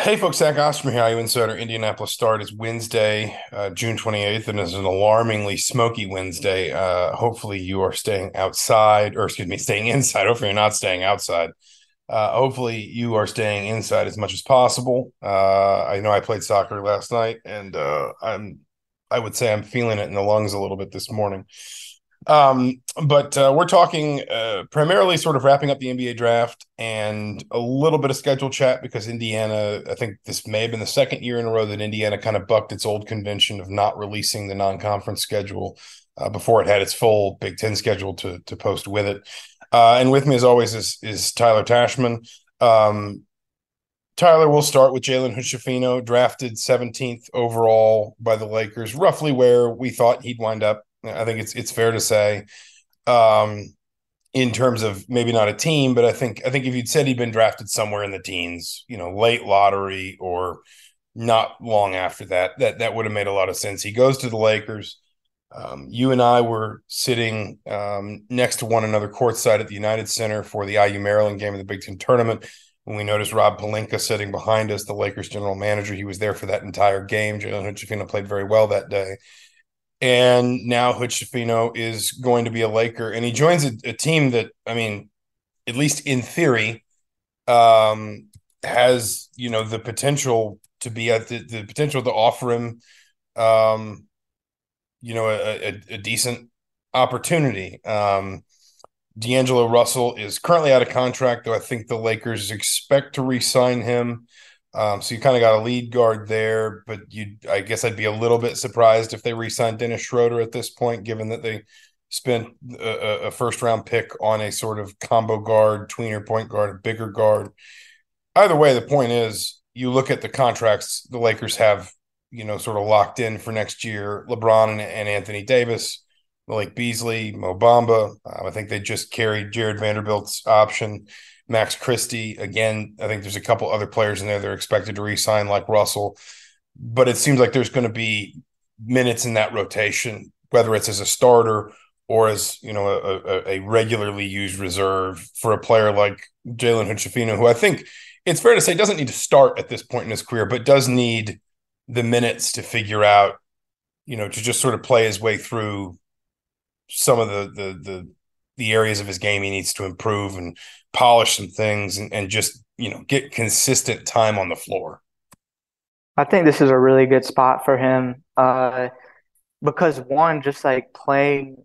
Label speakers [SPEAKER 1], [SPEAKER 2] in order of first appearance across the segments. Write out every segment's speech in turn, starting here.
[SPEAKER 1] Hey folks, Zach Osterman here, IU Insider. Indianapolis start is Wednesday, uh, June 28th, and it's an alarmingly smoky Wednesday. Uh, hopefully you are staying outside, or excuse me, staying inside. Hopefully you're not staying outside. Uh, hopefully you are staying inside as much as possible. Uh, I know I played soccer last night, and uh, I'm I would say I'm feeling it in the lungs a little bit this morning. Um, but uh, we're talking uh, primarily sort of wrapping up the NBA draft and a little bit of schedule chat because Indiana, I think this may have been the second year in a row that Indiana kind of bucked its old convention of not releasing the non conference schedule uh, before it had its full Big Ten schedule to, to post with it. Uh, and with me, as always, is, is Tyler Tachman. Um, Tyler, we'll start with Jalen Hood drafted 17th overall by the Lakers, roughly where we thought he'd wind up. I think it's it's fair to say, um, in terms of maybe not a team, but I think I think if you'd said he'd been drafted somewhere in the teens, you know, late lottery or not long after that, that that would have made a lot of sense. He goes to the Lakers. Um, you and I were sitting um, next to one another courtside at the United Center for the IU Maryland game of the Big Ten tournament when we noticed Rob Pelinka sitting behind us, the Lakers general manager, he was there for that entire game. Jalen Hood played very well that day. And now Hood is going to be a Laker, and he joins a, a, team that, I mean, at least in theory, um, has you know the potential to be at the, the potential to offer him, um, you know, a, a, a decent opportunity. Um, D'Angelo Russell is currently out of contract, though I think the Lakers expect to re-sign him. Um, so you kind of got a lead guard there, but you, I guess, I'd be a little bit surprised if they re-signed Dennis Schroeder at this point, given that they spent a, a first-round pick on a sort of combo guard, tweener point guard, a bigger guard. Either way, the point is, you look at the contracts the Lakers have, you know, sort of locked in for next year. LeBron and, and Anthony Davis Malik Beasley, Mo Bamba. Uh, I think they just carried Jarred Vanderbilt's option. Max Christie. Again, I think there's a couple other players in there that are expected to re-sign like Russell. But it seems like there's going to be minutes in that rotation, whether it's as a starter or as you know a, a regularly used reserve for a player like Jalen Hood who I think it's fair to say doesn't need to start at this point in his career, but does need the minutes to figure out, you know, to just sort of play his way through some of the the the the areas of his game he needs to improve and polish some things and, and just you know get consistent time on the floor.
[SPEAKER 2] I think this is a really good spot for him uh, because one, just like playing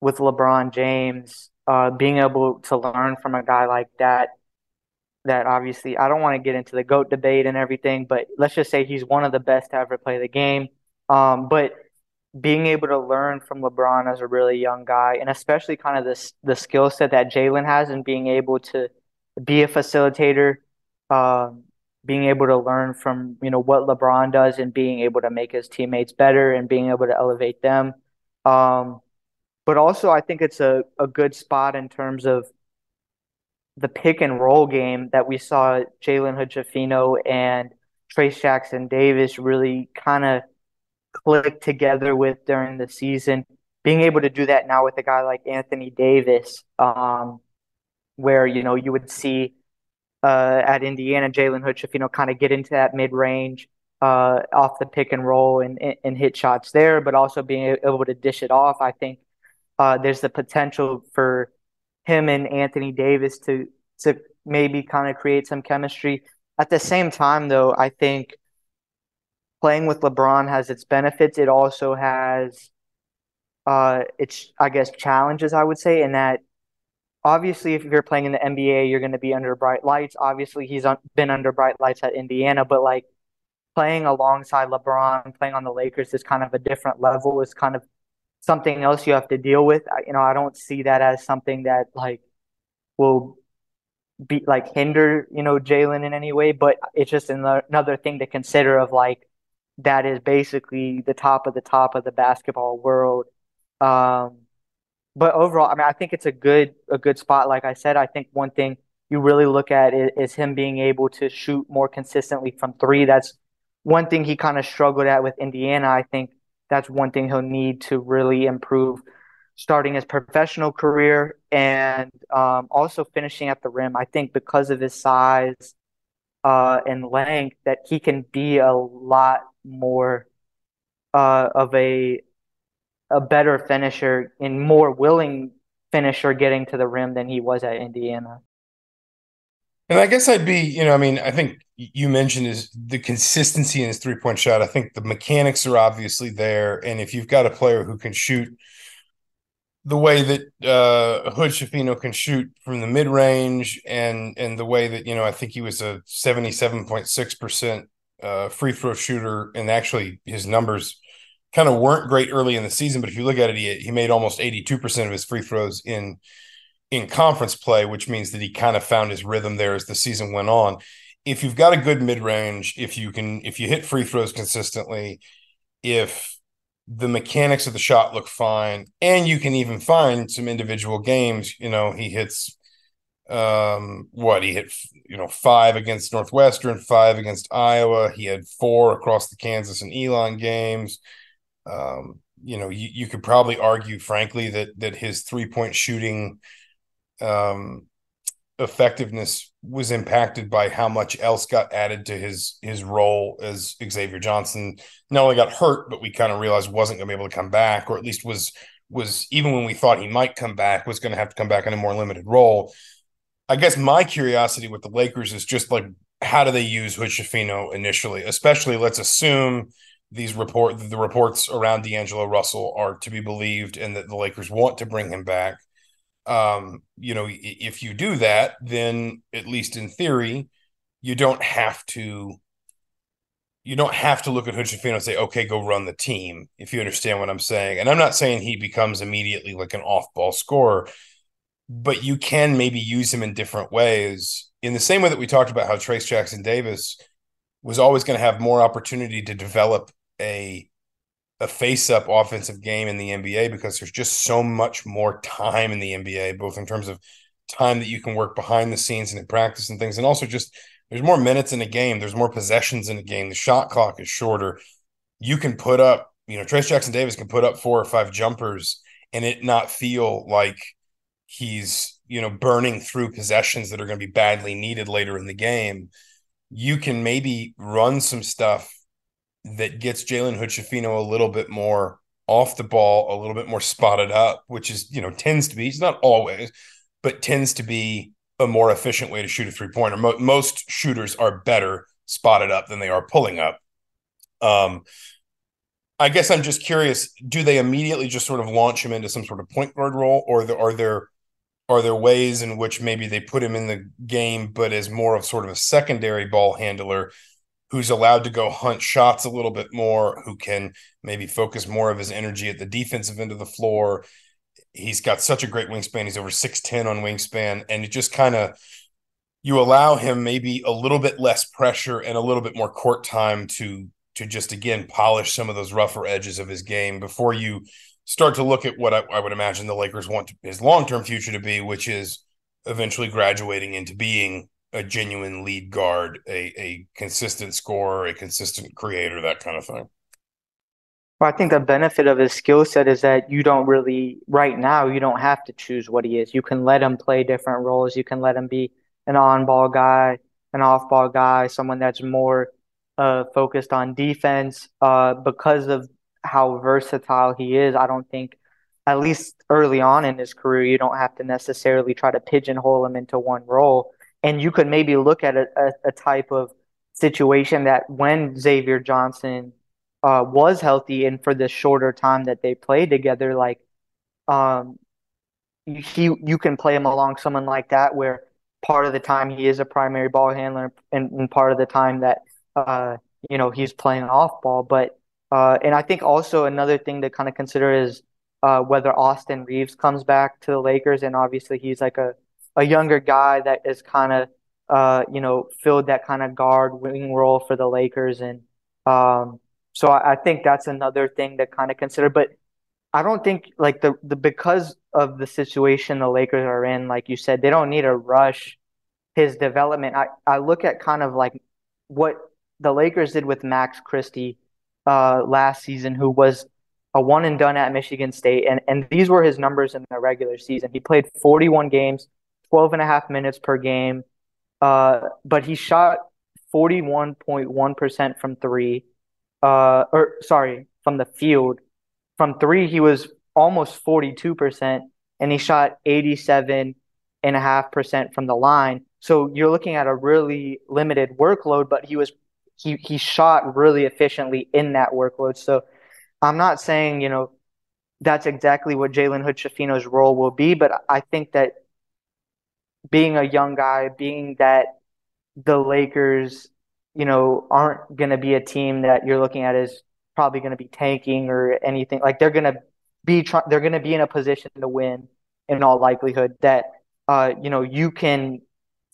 [SPEAKER 2] with LeBron James, uh, being able to learn from a guy like that. That obviously, I don't want to get into the goat debate and everything, but let's just say he's one of the best to ever play the game. Um, but being able to learn from LeBron as a really young guy, and especially kind of this the skill set that Jalen has, and being able to be a facilitator, um, being able to learn from you know what LeBron does, and being able to make his teammates better, and being able to elevate them. Um, but also, I think it's a, a good spot in terms of the pick and roll game that we saw Jalen Hood and Trayce Jackson Davis really kind of click together with during the season. Being able to do that now with a guy like Anthony Davis, um, where you know you would see uh, at Indiana Jalen Hood kind of get into that mid range uh, off the pick and roll and, and hit shots there, but also being able to dish it off. I think uh, there's the potential for him and Anthony Davis to to maybe kind of create some chemistry. At the same time, though, I think playing with LeBron has its benefits. It also has uh, its, I guess, challenges, I would say, in that obviously if you're playing in the NBA, you're going to be under bright lights. Obviously, he's un- been under bright lights at Indiana, but like playing alongside LeBron, playing on the Lakers is kind of a different level. It's kind of something else you have to deal with. I, you know, I don't see that as something that like will be like hinder you know Jalen in any way, but it's just another thing to consider of like that is basically the top of the top of the basketball world. Um, but overall, I mean, I think it's a good a good spot. Like I said, I think one thing you really look at is, is him being able to shoot more consistently from three. That's one thing he kind of struggled at with Indiana. I think that's one thing he'll need to really improve starting his professional career and um, also finishing at the rim. I think because of his size uh, and length, that he can be a lot more uh, of a a better finisher and more willing finisher getting to the rim than he was at Indiana.
[SPEAKER 1] And I guess I'd be, you know, I mean, I think you mentioned is the consistency in his three point shot. I think the mechanics are obviously there, and if you've got a player who can shoot the way that uh, Hood Schifino can shoot from the mid range, and and the way that you know, I think he was a seventy seven point six percent uh, free throw shooter, and actually his numbers kind of weren't great early in the season. But if you look at it, he he made almost eighty two percent of his free throws in in conference play, which means that he kind of found his rhythm there as the season went on. If you've got a good mid range, if you can, if you hit free throws consistently, if the mechanics of the shot look fine, and you can even find some individual games, you know, he hits um what he hit you know five against northwestern five against iowa he had four across the kansas and elon games um you know you, you could probably argue frankly that that his three point shooting um, effectiveness was impacted by how much else got added to his his role as Xavier Johnson. Not only got hurt, but we kind of realized wasn't going to be able to come back, or at least was was even when we thought he might come back, was going to have to come back in a more limited role. I guess my curiosity with the Lakers is just like how do they use Hood initially? Especially, let's assume these report the reports around D'Angelo Russell are to be believed, and that the Lakers want to bring him back um, you know, if you do that, then at least in theory, you don't have to you don't have to look at Hood and say, okay, go run the team, if you understand what I'm saying. And I'm not saying he becomes immediately like an off-ball scorer, but you can maybe use him in different ways. In the same way that we talked about how Trayce Jackson Davis was always going to have more opportunity to develop a a face up offensive game in the NBA because there's just so much more time in the NBA, both in terms of time that you can work behind the scenes and in practice and things, and also just there's more minutes in a game, there's more possessions in a game, the shot clock is shorter. You can put up, you know, Trayce Jackson Davis can put up four or five jumpers and it not feel like he's, you know, burning through possessions that are going to be badly needed later in the game. You can maybe run some stuff that gets Jalen Hood Schifino a little bit more off the ball, a little bit more spotted up, which is, you know, tends to be, it's not always, but tends to be a more efficient way to shoot a three pointer. Mo- most shooters are better spotted up than they are pulling up. Um, I guess I'm just curious: do they immediately just sort of launch him into some sort of point guard role, or the, are there are there ways in which maybe they put him in the game, but as more of sort of a secondary ball handler who's allowed to go hunt shots a little bit more, who can maybe focus more of his energy at the defensive end of the floor. He's got such a great wingspan. He's over 6'10 on wingspan. And it just kind of, you allow him maybe a little bit less pressure and a little bit more court time to to just again polish some of those rougher edges of his game before you start to look at what I, I would imagine the Lakers want to, his long term future to be, which is eventually graduating into being a genuine lead guard, a a consistent scorer, a consistent creator, that kind of thing.
[SPEAKER 2] Well, I think the benefit of his skill set is that you don't really, right now, you don't have to choose what he is. You can let him play different roles. You can let him be an on ball guy, an off ball guy, someone that's more uh, focused on defense. Uh, because of how versatile he is, I don't think, at least early on in his career, you don't have to necessarily try to pigeonhole him into one role and you could maybe look at a, a, a type of situation that when Xavier Johnson uh, was healthy and for the shorter time that they played together, like um, he you can play him along someone like that where part of the time he is a primary ball handler and, and part of the time that uh, you know he's playing off ball. But uh, and I think also another thing to kind of consider is uh, whether Austin Reaves comes back to the Lakers, and obviously he's like a a younger guy that is kind of uh, you know, filled that kind of guard wing role for the Lakers. And um, so I, I think that's another thing to kind of consider. But I don't think like the, the because of the situation the Lakers are in, like you said, they don't need to rush his development. I, I look at kind of like what the Lakers did with Max Christie uh, last season, who was a one and done at Michigan State. And, and these were his numbers in the regular season. He played 41 games, 12 and a half minutes per game, uh, but he shot 41.1% from three. Uh, or sorry, from the field. From three, he was almost 42%, and he shot 87.5% from the line. So you're looking at a really limited workload, but he was he he shot really efficiently in that workload. So I'm not saying, you know, that's exactly what Jalen Hood-Schifino's role will be, but I think that being a young guy, being that the Lakers, you know, aren't going to be a team that you're looking at as probably going to be tanking or anything. Like they're going to be try- they're going to be in a position to win in all likelihood. That uh, you know, you can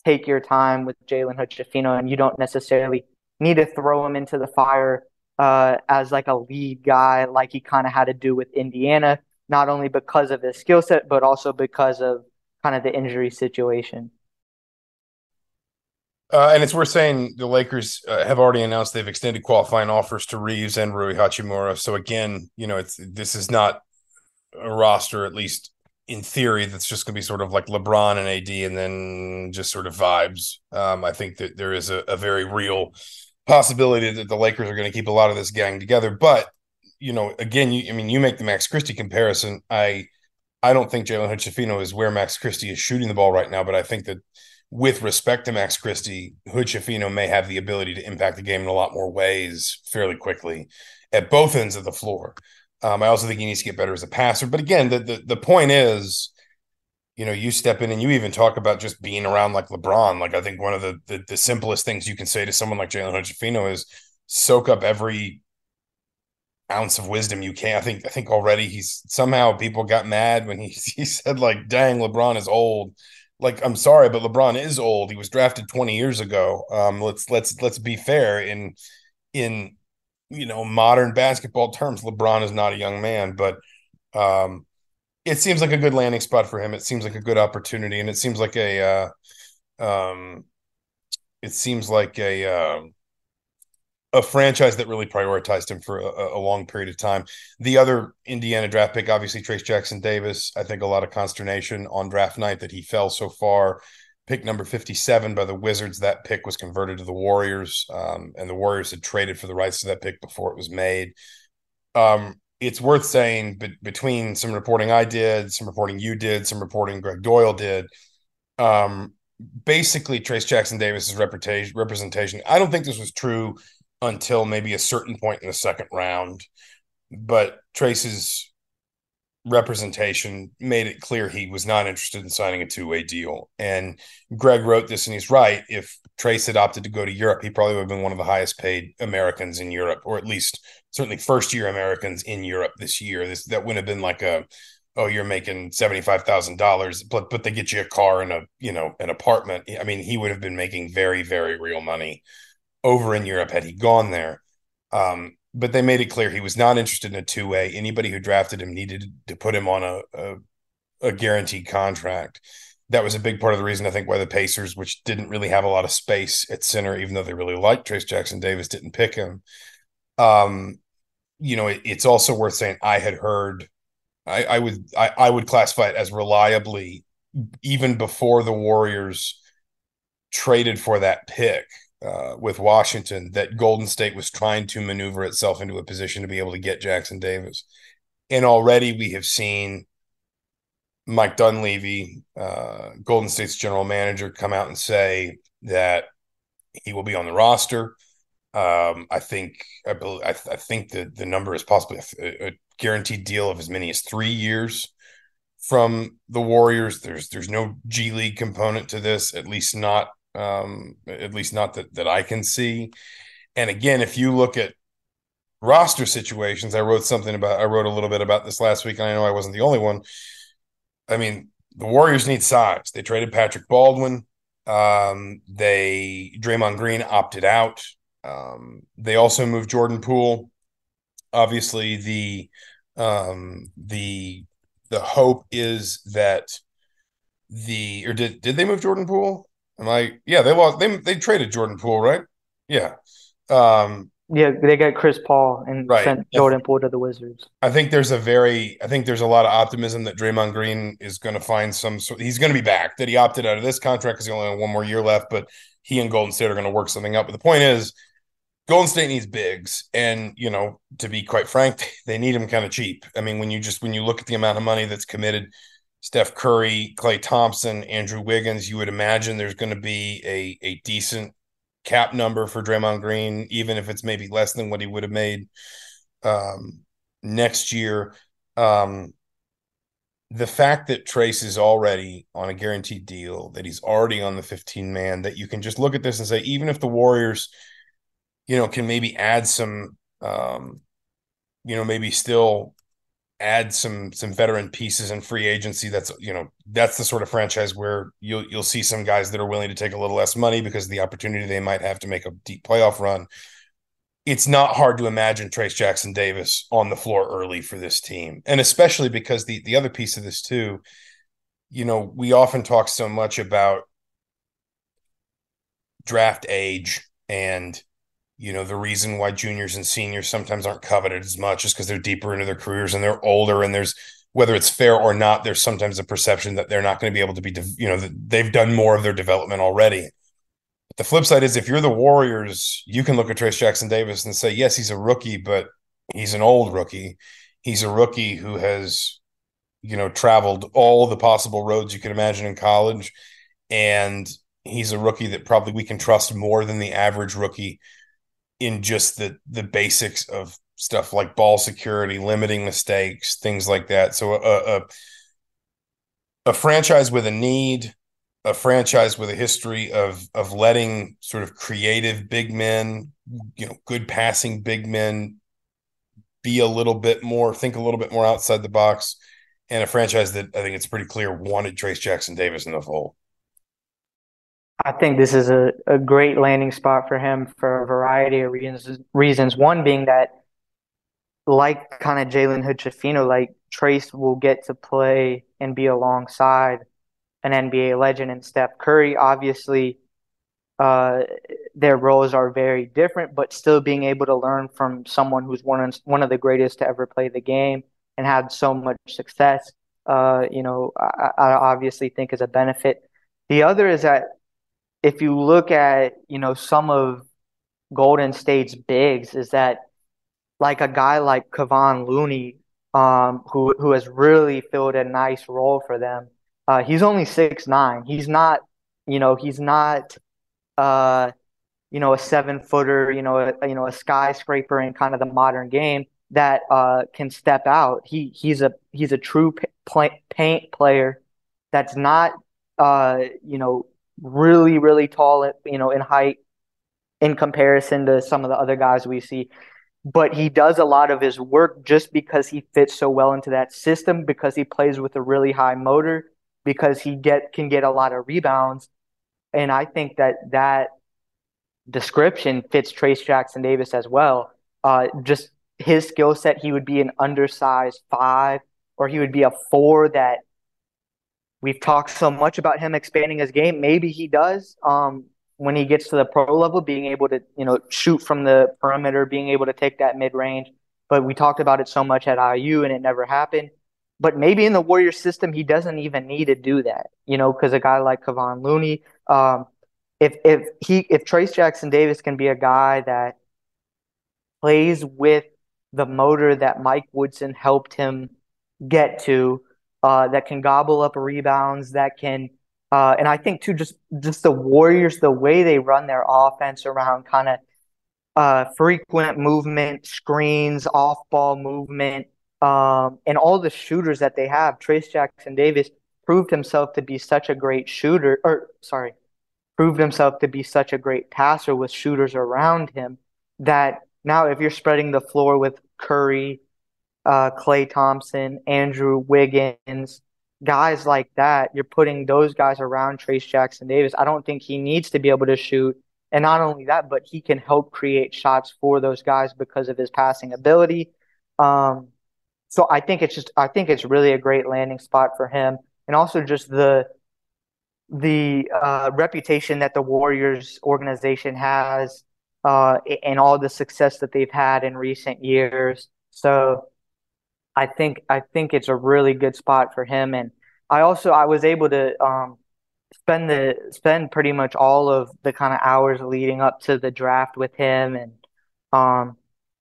[SPEAKER 2] take your time with Jalen Hood-Schifino and you don't necessarily need to throw him into the fire uh, as like a lead guy, like he kind of had to do with Indiana, not only because of his skill set, but also because of kind of the injury situation.
[SPEAKER 1] Uh, and it's worth saying the Lakers uh, have already announced they've extended qualifying offers to Reaves and Rui Hachimura. So again, you know, it's this is not a roster, at least in theory, that's just going to be sort of like LeBron and AD, and then just sort of vibes. Um, I think that there is a, a very real possibility that the Lakers are going to keep a lot of this gang together. But you know, again, you, I mean, you make the Max Christie comparison. I I don't think Jalen Hood-Schifino is where Max Christie is shooting the ball right now, but I think that with respect to Max Christie, Hood-Schifino may have the ability to impact the game in a lot more ways fairly quickly at both ends of the floor. Um, I also think he needs to get better as a passer. But again, the, the the point is, you know, you step in and you even talk about just being around like LeBron. Like I think one of the the, the simplest things you can say to someone like Jalen Hood-Schifino is soak up every ounce of wisdom you can. I think I think already he's somehow people got mad when he he said like, "Dang, LeBron is old." Like I'm sorry, but LeBron is old. He was drafted 20 years ago. Um, let's let's let's be fair in in you know modern basketball terms. LeBron is not a young man, but um, it seems like a good landing spot for him. It seems like a good opportunity, and it seems like a uh, um, it seems like a uh, a franchise that really prioritized him for a, a, long period of time. The other Indiana draft pick, obviously Trayce Jackson Davis. I think a lot of consternation on draft night that he fell so far. Pick number 57 by the Wizards. That pick was converted to the Warriors, um, and the Warriors had traded for the rights to that pick before it was made. Um, it's worth saying, but between some reporting I did, some reporting you did, some reporting Greg Doyle did, um, basically Trayce Jackson Davis's reputation representation. I don't think this was true until maybe a certain point in the second round. But Trayce's representation made it clear he was not interested in signing a two way deal. And Greg wrote this, and he's right. If Trayce had opted to go to Europe, he probably would have been one of the highest paid Americans in Europe, or at least certainly first year Americans in Europe this year. This that wouldn't have been like a oh you're making seventy five thousand dollars, but but they get you a car and a you know an apartment. I mean, he would have been making very very real money over in Europe had he gone there. Um, but they made it clear he was not interested in a two way. Anybody who drafted him needed to put him on a, a, a guaranteed contract. That was a big part of the reason I think why the Pacers, which didn't really have a lot of space at center, even though they really liked Trayce Jackson Davis, didn't pick him. Um, you know, it, it's also worth saying I had heard, I, I would I, I would classify it as reliably even before the Warriors traded for that pick uh, with Washington that Golden State was trying to maneuver itself into a position to be able to get Jackson Davis. And already we have seen Mike Dunleavy, uh, Golden State's general manager, come out and say that he will be on the roster. Um, I think I, believe, I, I, think the the number is possibly a, a, guaranteed deal of as many as three years from the Warriors. There's there's no G League component to this, at least not um, at least not that that I can see. And again, if you look at roster situations, I wrote something about I wrote a little bit about this last week, and I know I wasn't the only one. I mean, the Warriors need size. They traded Patrick Baldwin. Um, they Draymond Green opted out. Um, they also moved Jordan Poole. Obviously, the um, the the hope is that the or did did they move Jordan Poole? Am I? Yeah, they lost. They they traded Jordan Poole, right? Yeah. Um,
[SPEAKER 2] yeah, they got Chris Paul and
[SPEAKER 1] Right.
[SPEAKER 2] sent Jordan Poole to the Wizards.
[SPEAKER 1] I think there's a very, I think there's a lot of optimism that Draymond Green is going to find some sort. He's going to be back. That he opted out of this contract because he only had one more year left, but he and Golden State are going to work something out. But the point is, Golden State needs bigs, and you know, to be quite frank, they need them kind of cheap. I mean, when you just when you look at the amount of money that's committed, Steph Curry, Klay Thompson, Andrew Wiggins, you would imagine there's going to be a a decent cap number for Draymond Green, even if it's maybe less than what he would have made um, next year. Um, the fact that Trayce is already on a guaranteed deal, that he's already on the 15 man, that you can just look at this and say, even if the Warriors, you know, can maybe add some, um, you know, maybe still add some some veteran pieces in free agency. That's you know that's the sort of franchise where you'll you'll see some guys that are willing to take a little less money because of the opportunity they might have to make a deep playoff run. It's not hard to imagine Trayce Jackson Davis on the floor early for this team, and especially because the the other piece of this too, you know, we often talk so much about draft age and you know the reason why juniors and seniors sometimes aren't coveted as much is because they're deeper into their careers and they're older and there's whether it's fair or not there's sometimes a perception that they're not going to be able to be de- you know they've done more of their development already. But the flip side is if you're the warriors you can look at trayce jackson davis and say yes he's a rookie but he's an old rookie. He's a rookie who has you know traveled all the possible roads you can imagine in college and he's a rookie that probably we can trust more than the average rookie in just the the basics of stuff like ball security, limiting mistakes, things like that. So a, a a franchise with a need, a franchise with a history of of letting sort of creative big men, you know, good passing big men be a little bit more, think a little bit more outside the box, and a franchise that I think it's pretty clear wanted Trayce Jackson Davis in the fold.
[SPEAKER 2] I think this is a, a great landing spot for him for a variety of reasons. Reasons one being that, like kind of Jalen Hood-Schifino, like Trayce will get to play and be alongside an NBA legend and Steph Curry. Obviously, uh, their roles are very different, but still being able to learn from someone who's one of, one of the greatest to ever play the game and had so much success, uh, you know, I, I obviously think is a benefit. The other is that if you look at, you know, some of Golden State's bigs, is that like a guy like Kevon Looney, um, who who has really filled a nice role for them. Uh, he's only six nine. He's not, you know, he's not, uh, you know, a seven footer, you know, a, you know, a skyscraper in kind of the modern game that uh, can step out. He he's a he's a true p- paint player that's not, uh, you know, really really tall, you know, in height in comparison to some of the other guys we see. But he does a lot of his work just because he fits so well into that system because he plays with a really high motor because he get can get a lot of rebounds. And I think that that description fits Trayce Jackson Davis as well. Uh, just his skill set he would be an undersized 5 or he would be a 4 that we've talked so much about him expanding his game maybe he does um, when he gets to the pro level, being able to, you know, shoot from the perimeter, being able to take that mid range. But we talked about it so much at IU and it never happened. But maybe in the Warrior system, he doesn't even need to do that, you know, because a guy like Kevon Looney, um, if if he if Trayce Jackson Davis can be a guy that plays with the motor that Mike Woodson helped him get to, uh, that can gobble up rebounds, that can uh, and I think too, just just the Warriors, the way they run their offense around kind of uh, frequent movement, screens, off ball movement, um, and all the shooters that they have. Trayce Jackson Davis proved himself to be such a great shooter, or sorry, proved himself to be such a great passer with shooters around him that now if you're spreading the floor with Curry, uh, Klay Thompson, Andrew Wiggins, guys like that, you're putting those guys around Trayce Jackson Davis. I don't think he needs to be able to shoot. And not only that, but he can help create shots for those guys because of his passing ability. Um, so I think it's just I think it's really a great landing spot for him, and also just the the uh, reputation that the Warriors organization has, uh, and all the success that they've had in recent years. So I think I think it's a really good spot for him. And I also I was able to um, spend the spend pretty much all of the kind of hours leading up to the draft with him, and um,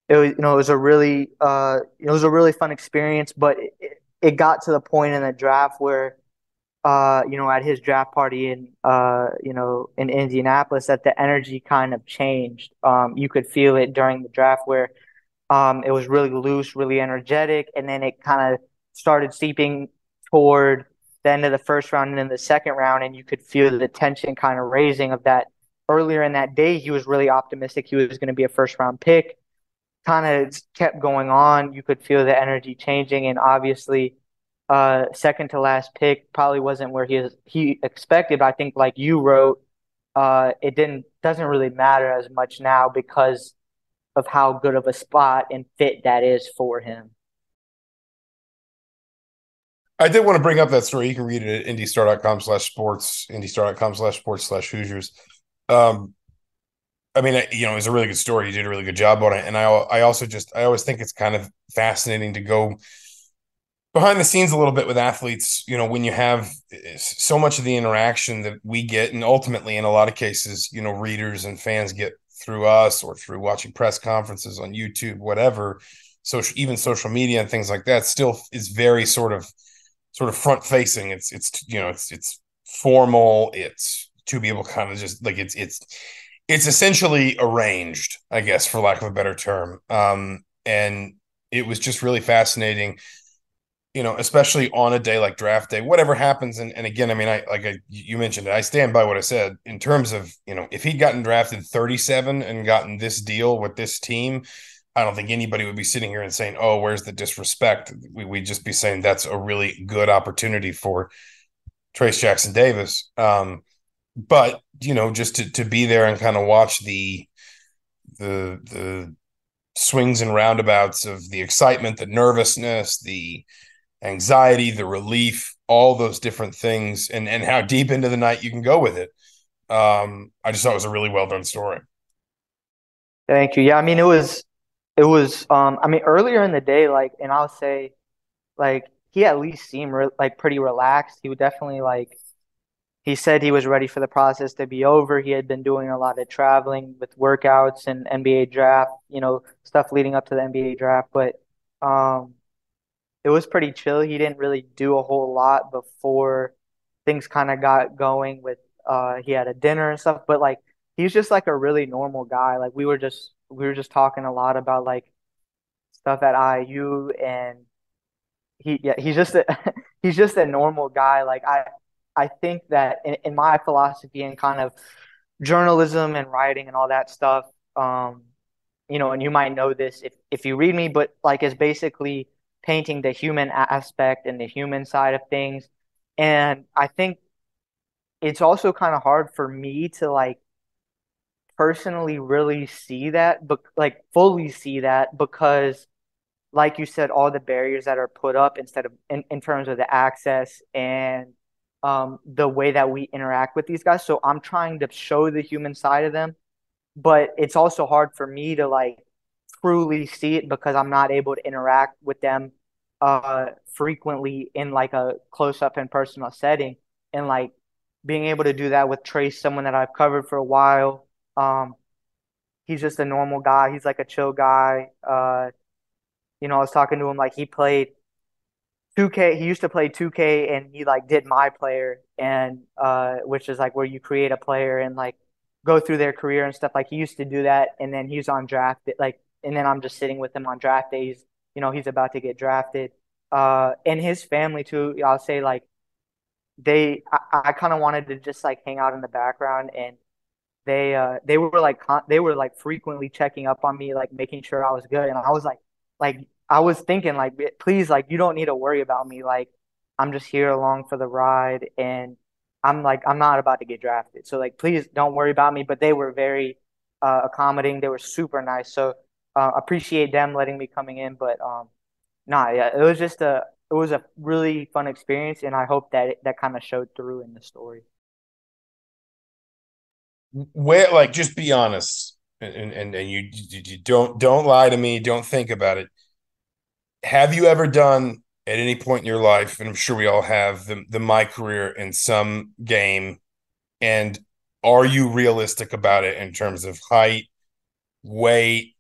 [SPEAKER 2] it was you know it was a really uh, it was a really fun experience. But it, it got to the point in the draft where uh, you know, at his draft party in, uh, you know, in Indianapolis, that the energy kind of changed. Um, you could feel it during the draft where um, it was really loose, really energetic, and then it kind of started seeping toward the end of the first round and then the second round, and you could feel the tension kind of raising of that. Earlier in that day, he was really optimistic he was going to be a first round pick. Kind of kept going on. You could feel the energy changing, and obviously uh, second to last pick probably wasn't where he is, he expected. I think, like you wrote, uh, it didn't doesn't really matter as much now because of how good of a spot and fit that is for him.
[SPEAKER 1] I did want to bring up that story. You can read it at indystar.com slash sports, indystar.com slash sports slash Hoosiers. Um, I mean, you know, it was a really good story. You did a really good job on it. And I, I also just, I always think it's kind of fascinating to go behind the scenes a little bit with athletes you know when you have so much of the interaction that we get and ultimately in a lot of cases you know readers and fans get through us or through watching press conferences on youtube whatever social even social media and things like that still is very sort of sort of front facing it's it's you know it's it's formal. It's to be able to kind of just like it's it's it's essentially arranged i guess for lack of a better term. Um and it was just really fascinating you know, especially on a day like draft day, whatever happens. And, and again, I mean, I like I, you mentioned it, I stand by what I said in terms of, you know, if he'd gotten drafted 37 and gotten this deal with this team, I don't think anybody would be sitting here and saying, oh, where's the disrespect? We, we'd just be saying that's a really good opportunity for Trayce Jackson Davis. Um, but, you know, just to, to be there and kind of watch the, the, the, swings and roundabouts of the excitement, the nervousness, the anxiety, the relief, all those different things, and and how deep into the night you can go with it. Um, I just thought it was a really well done story.
[SPEAKER 2] Thank you. Yeah, I mean it was it was um I mean earlier in the day, like, and I'll say, like he at least seemed re- like pretty relaxed. He would definitely like he said he was ready for the process to be over. He had been doing a lot of traveling with workouts and NBA draft, you know, stuff leading up to the NBA draft. But um, it was pretty chill. He didn't really do a whole lot before things kind of got going with uh he had a dinner and stuff, but like he's just like a really normal guy. Like we were just we were just talking a lot about like stuff at IU and he yeah, he's just a he's just a normal guy. Like I I think that in, in my philosophy and kind of journalism and writing and all that stuff, um, you know, and you might know this if if you read me, but like it's basically painting the human aspect and the human side of things. And I think it's also kind of hard for me to like personally really see that, but like fully see that because like you said, all the barriers that are put up instead of in, in terms of the access and um, the way that we interact with these guys. So I'm trying to show the human side of them, but it's also hard for me to like truly see it because I'm not able to interact with them uh, frequently in like a close up and personal setting. And like being able to do that with Trayce, someone that I've covered for a while. Um, he's just a normal guy. He's like a chill guy. Uh, you know, I was talking to him like he played 2K. He used to play 2K and he like did my player and uh, which is like where you create a player and like go through their career and stuff. Like he used to do that, and then he's on draft like, and then I'm just sitting with him on draft days. You know, he's about to get drafted. Uh, and his family too. I'll say like they, I, I kind of wanted to just like hang out in the background, and they, uh, they were like, they were like frequently checking up on me, like making sure I was good, and I was like, like I was thinking like, please, like you don't need to worry about me, like I'm just here along for the ride, and I'm like I'm not about to get drafted. So like, please don't worry about me. But they were very uh, accommodating. They were super nice. So uh, appreciate them letting me coming in. But um, nah, yeah, it was just a it was a really fun experience, and I hope that it, that kind of showed through in the story.
[SPEAKER 1] Where, like, just be honest, and and and you, you don't don't lie to me. Don't think about it. Have you ever done at any point in your life, and I'm sure we all have the the my career in some game, and are you realistic about it in terms of height, weight,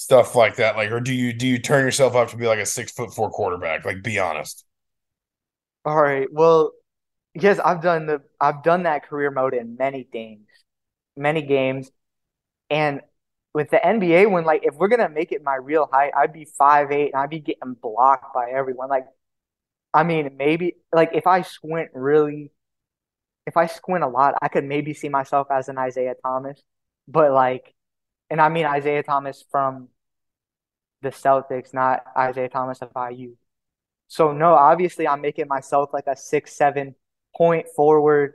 [SPEAKER 1] stuff like that? Like, or do you do you turn yourself up to be like a six foot four quarterback? Like, be honest.
[SPEAKER 2] All right. Well, yes, I've done the I've done that career mode in many things, many games, and with the NBA, when like if we're gonna make it my real height, I'd be five eight and I'd be getting blocked by everyone. Like, I mean, maybe like if I squint really, if I squint a lot, I could maybe see myself as an Isaiah Thomas, but like, and I mean Isaiah Thomas from the Celtics, not Isiah Thomas of IU. So no, obviously I'm making myself like a six seven point forward.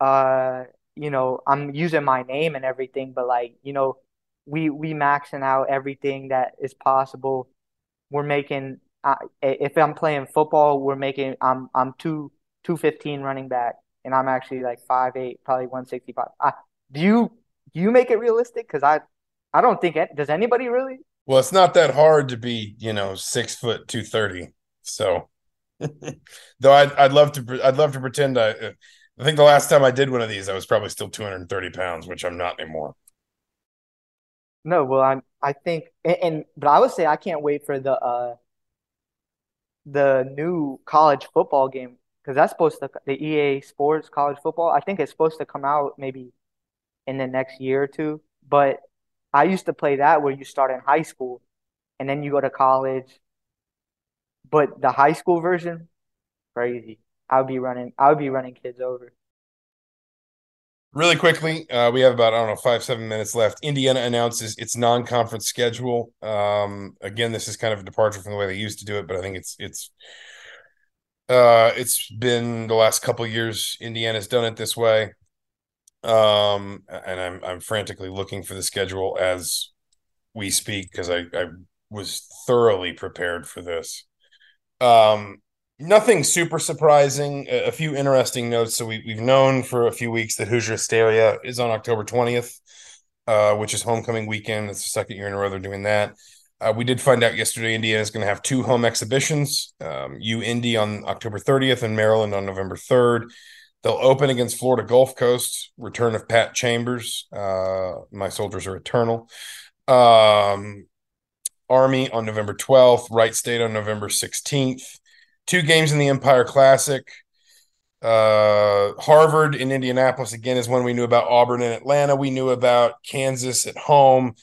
[SPEAKER 2] Uh, you know, I'm using my name and everything, but like you know we we maxing out everything that is possible. We're making uh, if I'm playing football, we're making I'm I'm two two fifteen running back, and I'm actually like five eight, probably one sixty five. Do you you make it realistic? Because I I don't think it does. Anybody really?
[SPEAKER 1] Well, it's not that hard to be you know six foot two thirty. So, though I'd I'd love to I'd love to pretend I. I think the last time I did one of these, I was probably still 230 pounds, which I'm not anymore.
[SPEAKER 2] No, well, I'm. I think, and, and but I would say I can't wait for the uh the new college football game because that's supposed to the EA Sports college football. I think it's supposed to come out maybe in the next year or two. But I used to play that where you start in high school and then you go to college. But the high school version, crazy. I would be running. I would be running kids over.
[SPEAKER 1] Really quickly, uh, we have about I don't know five seven minutes left. Indiana announces its non-conference schedule. Um, again, this is kind of a departure from the way they used to do it, but I think it's it's uh, it's been the last couple years Indiana's done it this way. Um, and I'm I'm frantically looking for the schedule as we speak because I I was thoroughly prepared for this. Um, nothing super surprising. A, a, few interesting notes. So we, we've known for a few weeks that Hoosier Hysteria is on October 20th, uh, which is homecoming weekend. It's the second year in a row they're doing that. Uh, we did find out yesterday Indiana is going to have two home exhibitions um, U Indy on October 30th and Maryland on November 3rd. They'll open against Florida Gulf Coast, return of Pat Chambers. Uh, my soldiers are eternal. Um, Army on November 12th, Wright State on November 16th two games in the Empire Classic. Uh, Harvard in Indianapolis again is one we knew about. Auburn in Atlanta, we knew about Kansas at home.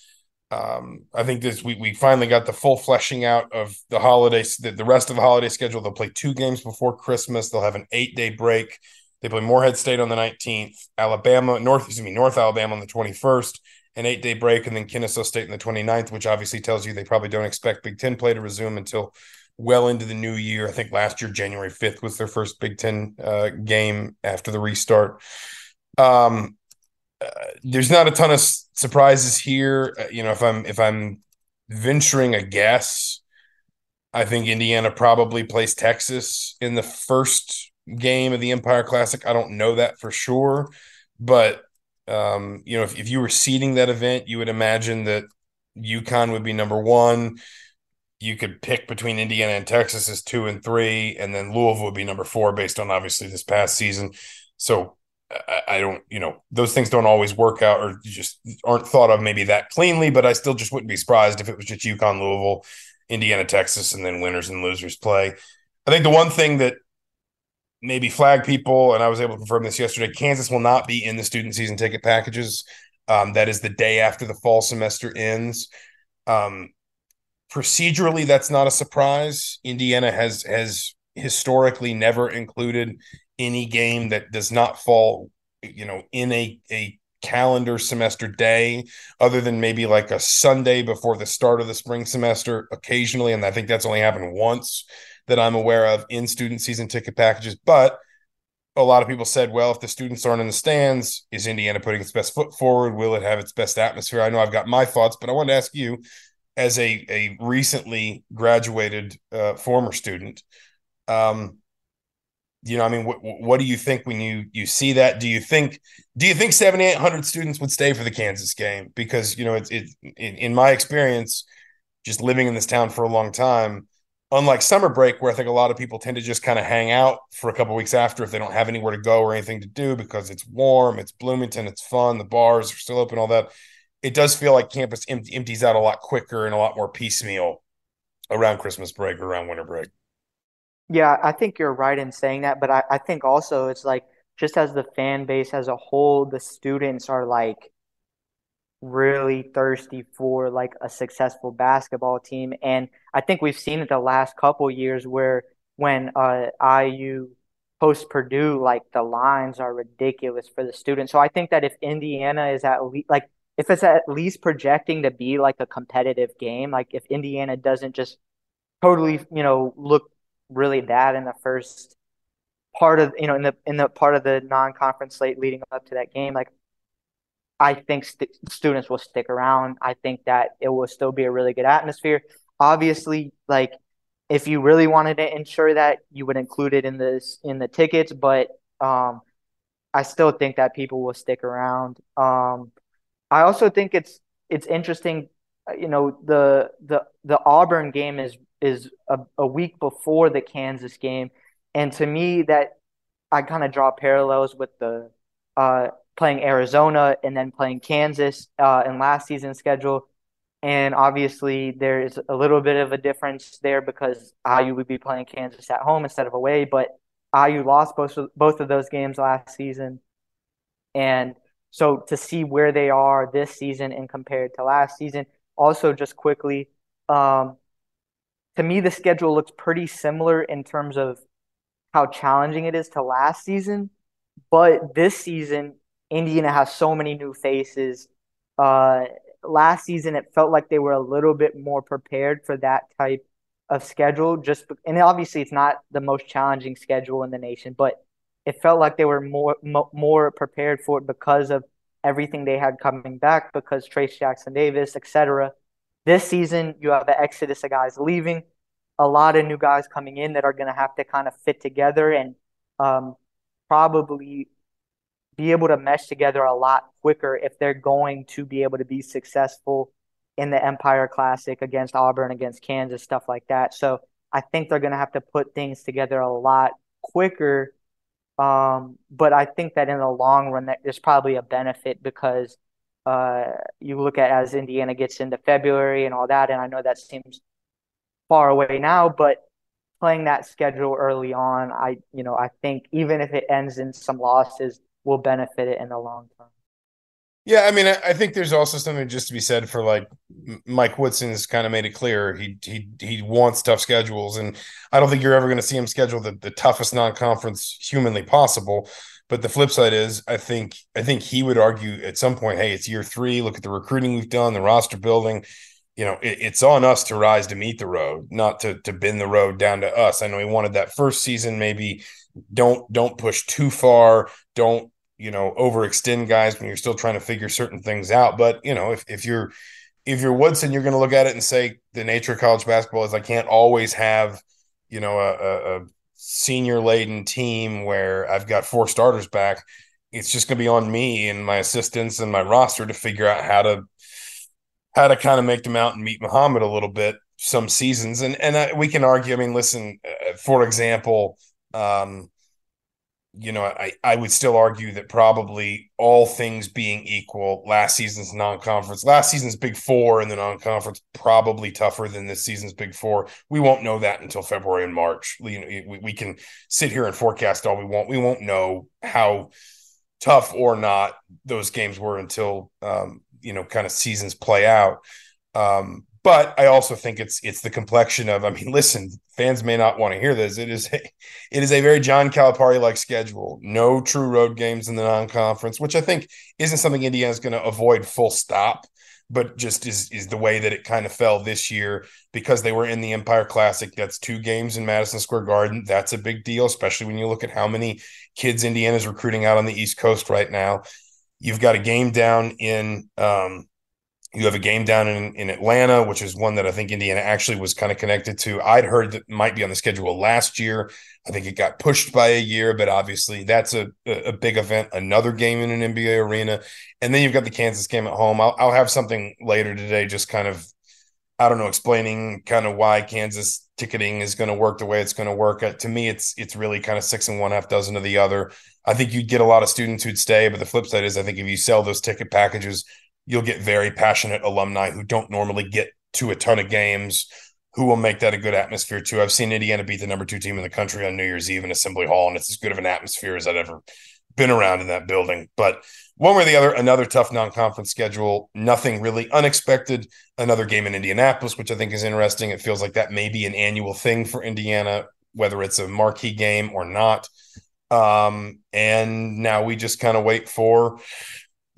[SPEAKER 1] Um, I think this we we finally got the full fleshing out of the holidays. The, the rest of the holiday schedule. They'll play two games before Christmas. They'll have an eight day break. They play Morehead State on the 19th, Alabama, North, excuse me, North Alabama on the 21st, an eight day break, and then Kennesaw State on the 29th, which obviously tells you they probably don't expect Big Ten play to resume until well into the new year. I think last year, January 5th, was their first Big Ten uh, game after the restart. Um, uh, there's not a ton of surprises here. Uh, you know, if I'm if I'm venturing a guess, I think Indiana probably plays Texas in the first game of the Empire Classic. I don't know that for sure, but um, you know, if, if you were seeding that event, you would imagine that UConn would be number one you could pick between Indiana and Texas as two and three, and then Louisville would be number four based on obviously this past season. So I, I don't, you know, those things don't always work out or just aren't thought of maybe that cleanly, but I still just wouldn't be surprised if it was just UConn, Louisville, Indiana, Texas, and then winners and losers play. I think the one thing that maybe flag people, and I was able to confirm this yesterday, Kansas will not be in the student season ticket packages. Um, that is the day after the fall semester ends. Um, procedurally that's not a surprise indiana has has historically never included any game that does not fall you know in a a calendar semester day, other than maybe like a Sunday before the start of the spring semester occasionally. And I think that's only happened once that I'm aware of in student season ticket packages. But a lot of people said, well, if the students aren't in the stands, is Indiana putting its best foot forward? Will it have its best atmosphere? I know I've got my thoughts, but I wanted to ask you, as a, a recently graduated uh, former student, um, you know, I mean, what, what do you think when you you see that? Do you think do you think seventy eight hundred students would stay for the Kansas game? Because you know, it's it in, in my experience, just living in this town for a long time, unlike summer break, where I think a lot of people tend to just kind of hang out for a couple weeks after if they don't have anywhere to go or anything to do because it's warm, it's Bloomington, it's fun, the bars are still open, all that. It does feel like campus empty, empties out a lot quicker and a lot more piecemeal around Christmas break or around winter break.
[SPEAKER 2] Yeah, I think you're right in saying that, but I, I think also it's like just as the fan base as a whole, the students are like really thirsty for like a successful basketball team. And I think we've seen it the last couple years where when uh, IU post Purdue, like the lines are ridiculous for the students. So I think that if Indiana is at least like if it's at least projecting to be like a competitive game, like if Indiana doesn't just totally, you know, look really bad in the first part of you know in the in the part of the non-conference slate leading up to that game like i think st- students will stick around. I think that it will still be a really good atmosphere. Obviously like if you really wanted to ensure that you would include it in this in the tickets but um i still think that people will stick around. Um i also think it's it's interesting you know the the the auburn game is is a, a week before the Kansas game, and to me that I kind of draw parallels with the uh, playing Arizona and then playing Kansas uh, in last season's schedule. And obviously, there's a little bit of a difference there because IU would be playing Kansas at home instead of away. But IU lost both of, both of those games last season, and so to see where they are this season and compared to last season. Also, just quickly, um, to me, the schedule looks pretty similar in terms of how challenging it is to last season. But this season, Indiana has so many new faces. Uh, last season, it felt like they were a little bit more prepared for that type of schedule. Just and obviously, it's not the most challenging schedule in the nation, but it felt like they were more more prepared for it because of everything they had coming back, because Trayce Jackson Davis, etc. This season, you have an exodus of guys leaving, a lot of new guys coming in that are going to have to kind of fit together and um, probably be able to mesh together a lot quicker if they're going to be able to be successful in the Empire Classic against Auburn, against Kansas, stuff like that. So I think they're going to have to put things together a lot quicker. Um, but I think that in the long run, that there's probably a benefit because uh, you look at as Indiana gets into February and all that, and I know that seems far away now, but playing that schedule early on, I you know I think even if it ends in some losses, will benefit it in the long term.
[SPEAKER 1] Yeah, I mean, I, I think there's also something just to be said for like Mike Woodson's kind of made it clear he he he wants tough schedules, and I don't think you're ever going to see him schedule the, the toughest non-conference humanly possible. But the flip side is, I think I think he would argue at some point, hey, it's year three. Look at the recruiting we've done, the roster building. You know, it, it's on us to rise to meet the road, not to to bend the road down to us. I know he wanted that first season. Maybe don't don't push too far. Don't you know overextend guys when you're still trying to figure certain things out. But you know, if if you're if you're Woodson, you're going to look at it and say the nature of college basketball is I can't always have you know a, a, a senior laden team where I've got four starters back, it's just going to be on me and my assistants and my roster to figure out how to how to kind of make them out and meet Muhammad a little bit some seasons. And and I, we can argue. I mean, listen, uh, for example, um, you know, I, I would still argue that probably all things being equal, last season's non-conference, last season's Big Four in the non-conference probably tougher than this season's Big Four. We won't know that until February and March. You know, we, we can sit here and forecast all we want. We won't know how tough or not those games were until um, you know, kind of seasons play out. Um, but I also think it's it's the complexion of. I mean, listen, fans may not want to hear this. It is a, it is a very John Calipari like schedule. No true road games in the non conference, which I think isn't something Indiana's going to avoid full stop but just is is the way that it kind of fell this year because they were in the Empire Classic. That's two games in Madison Square Garden. That's a big deal, especially when you look at how many kids Indiana's recruiting out on the East Coast right now. You've got a game down in um, you have a game down in, in Atlanta, which is one that I think Indiana actually was kind of connected to. I'd heard that might be on the schedule last year. I think it got pushed by a year, but obviously that's a, a big event, another game in an NBA arena. And then you've got the Kansas game at home. I'll, I'll have something later today, just kind of, I don't know, explaining kind of why Kansas ticketing is going to work the way it's going to work. Uh, to me, it's it's really kind of six and one half dozen of the other. I think you'd get a lot of students who'd stay, but the flip side is I think if you sell those ticket packages you'll get very passionate alumni who don't normally get to a ton of games who will make that a good atmosphere too. I've seen Indiana beat the number two team in the country on New Year's Eve in Assembly Hall, and it's as good of an atmosphere as I've ever been around in that building. But one way or the other, another tough non-conference schedule. Nothing really unexpected. Another game in Indianapolis, which I think is interesting. It feels like that may be an annual thing for Indiana, whether it's a marquee game or not. Um, and now we just kind of wait for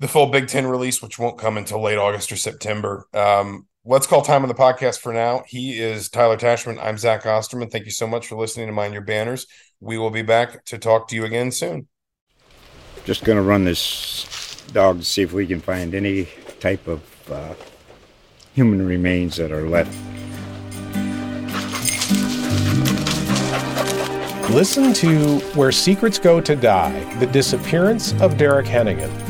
[SPEAKER 1] the full Big Ten release, which won't come until late August or September. Um, let's call time on the podcast for now. He is Tyler Tachman. I'm Zach Osterman. Thank you so much for listening to Mind Your Banners. We will be back to talk to you again soon.
[SPEAKER 3] Just going to run this dog to see if we can find any type of uh, human remains that are left.
[SPEAKER 4] Listen to Where Secrets Go to Die The Disappearance of Derek Hennigan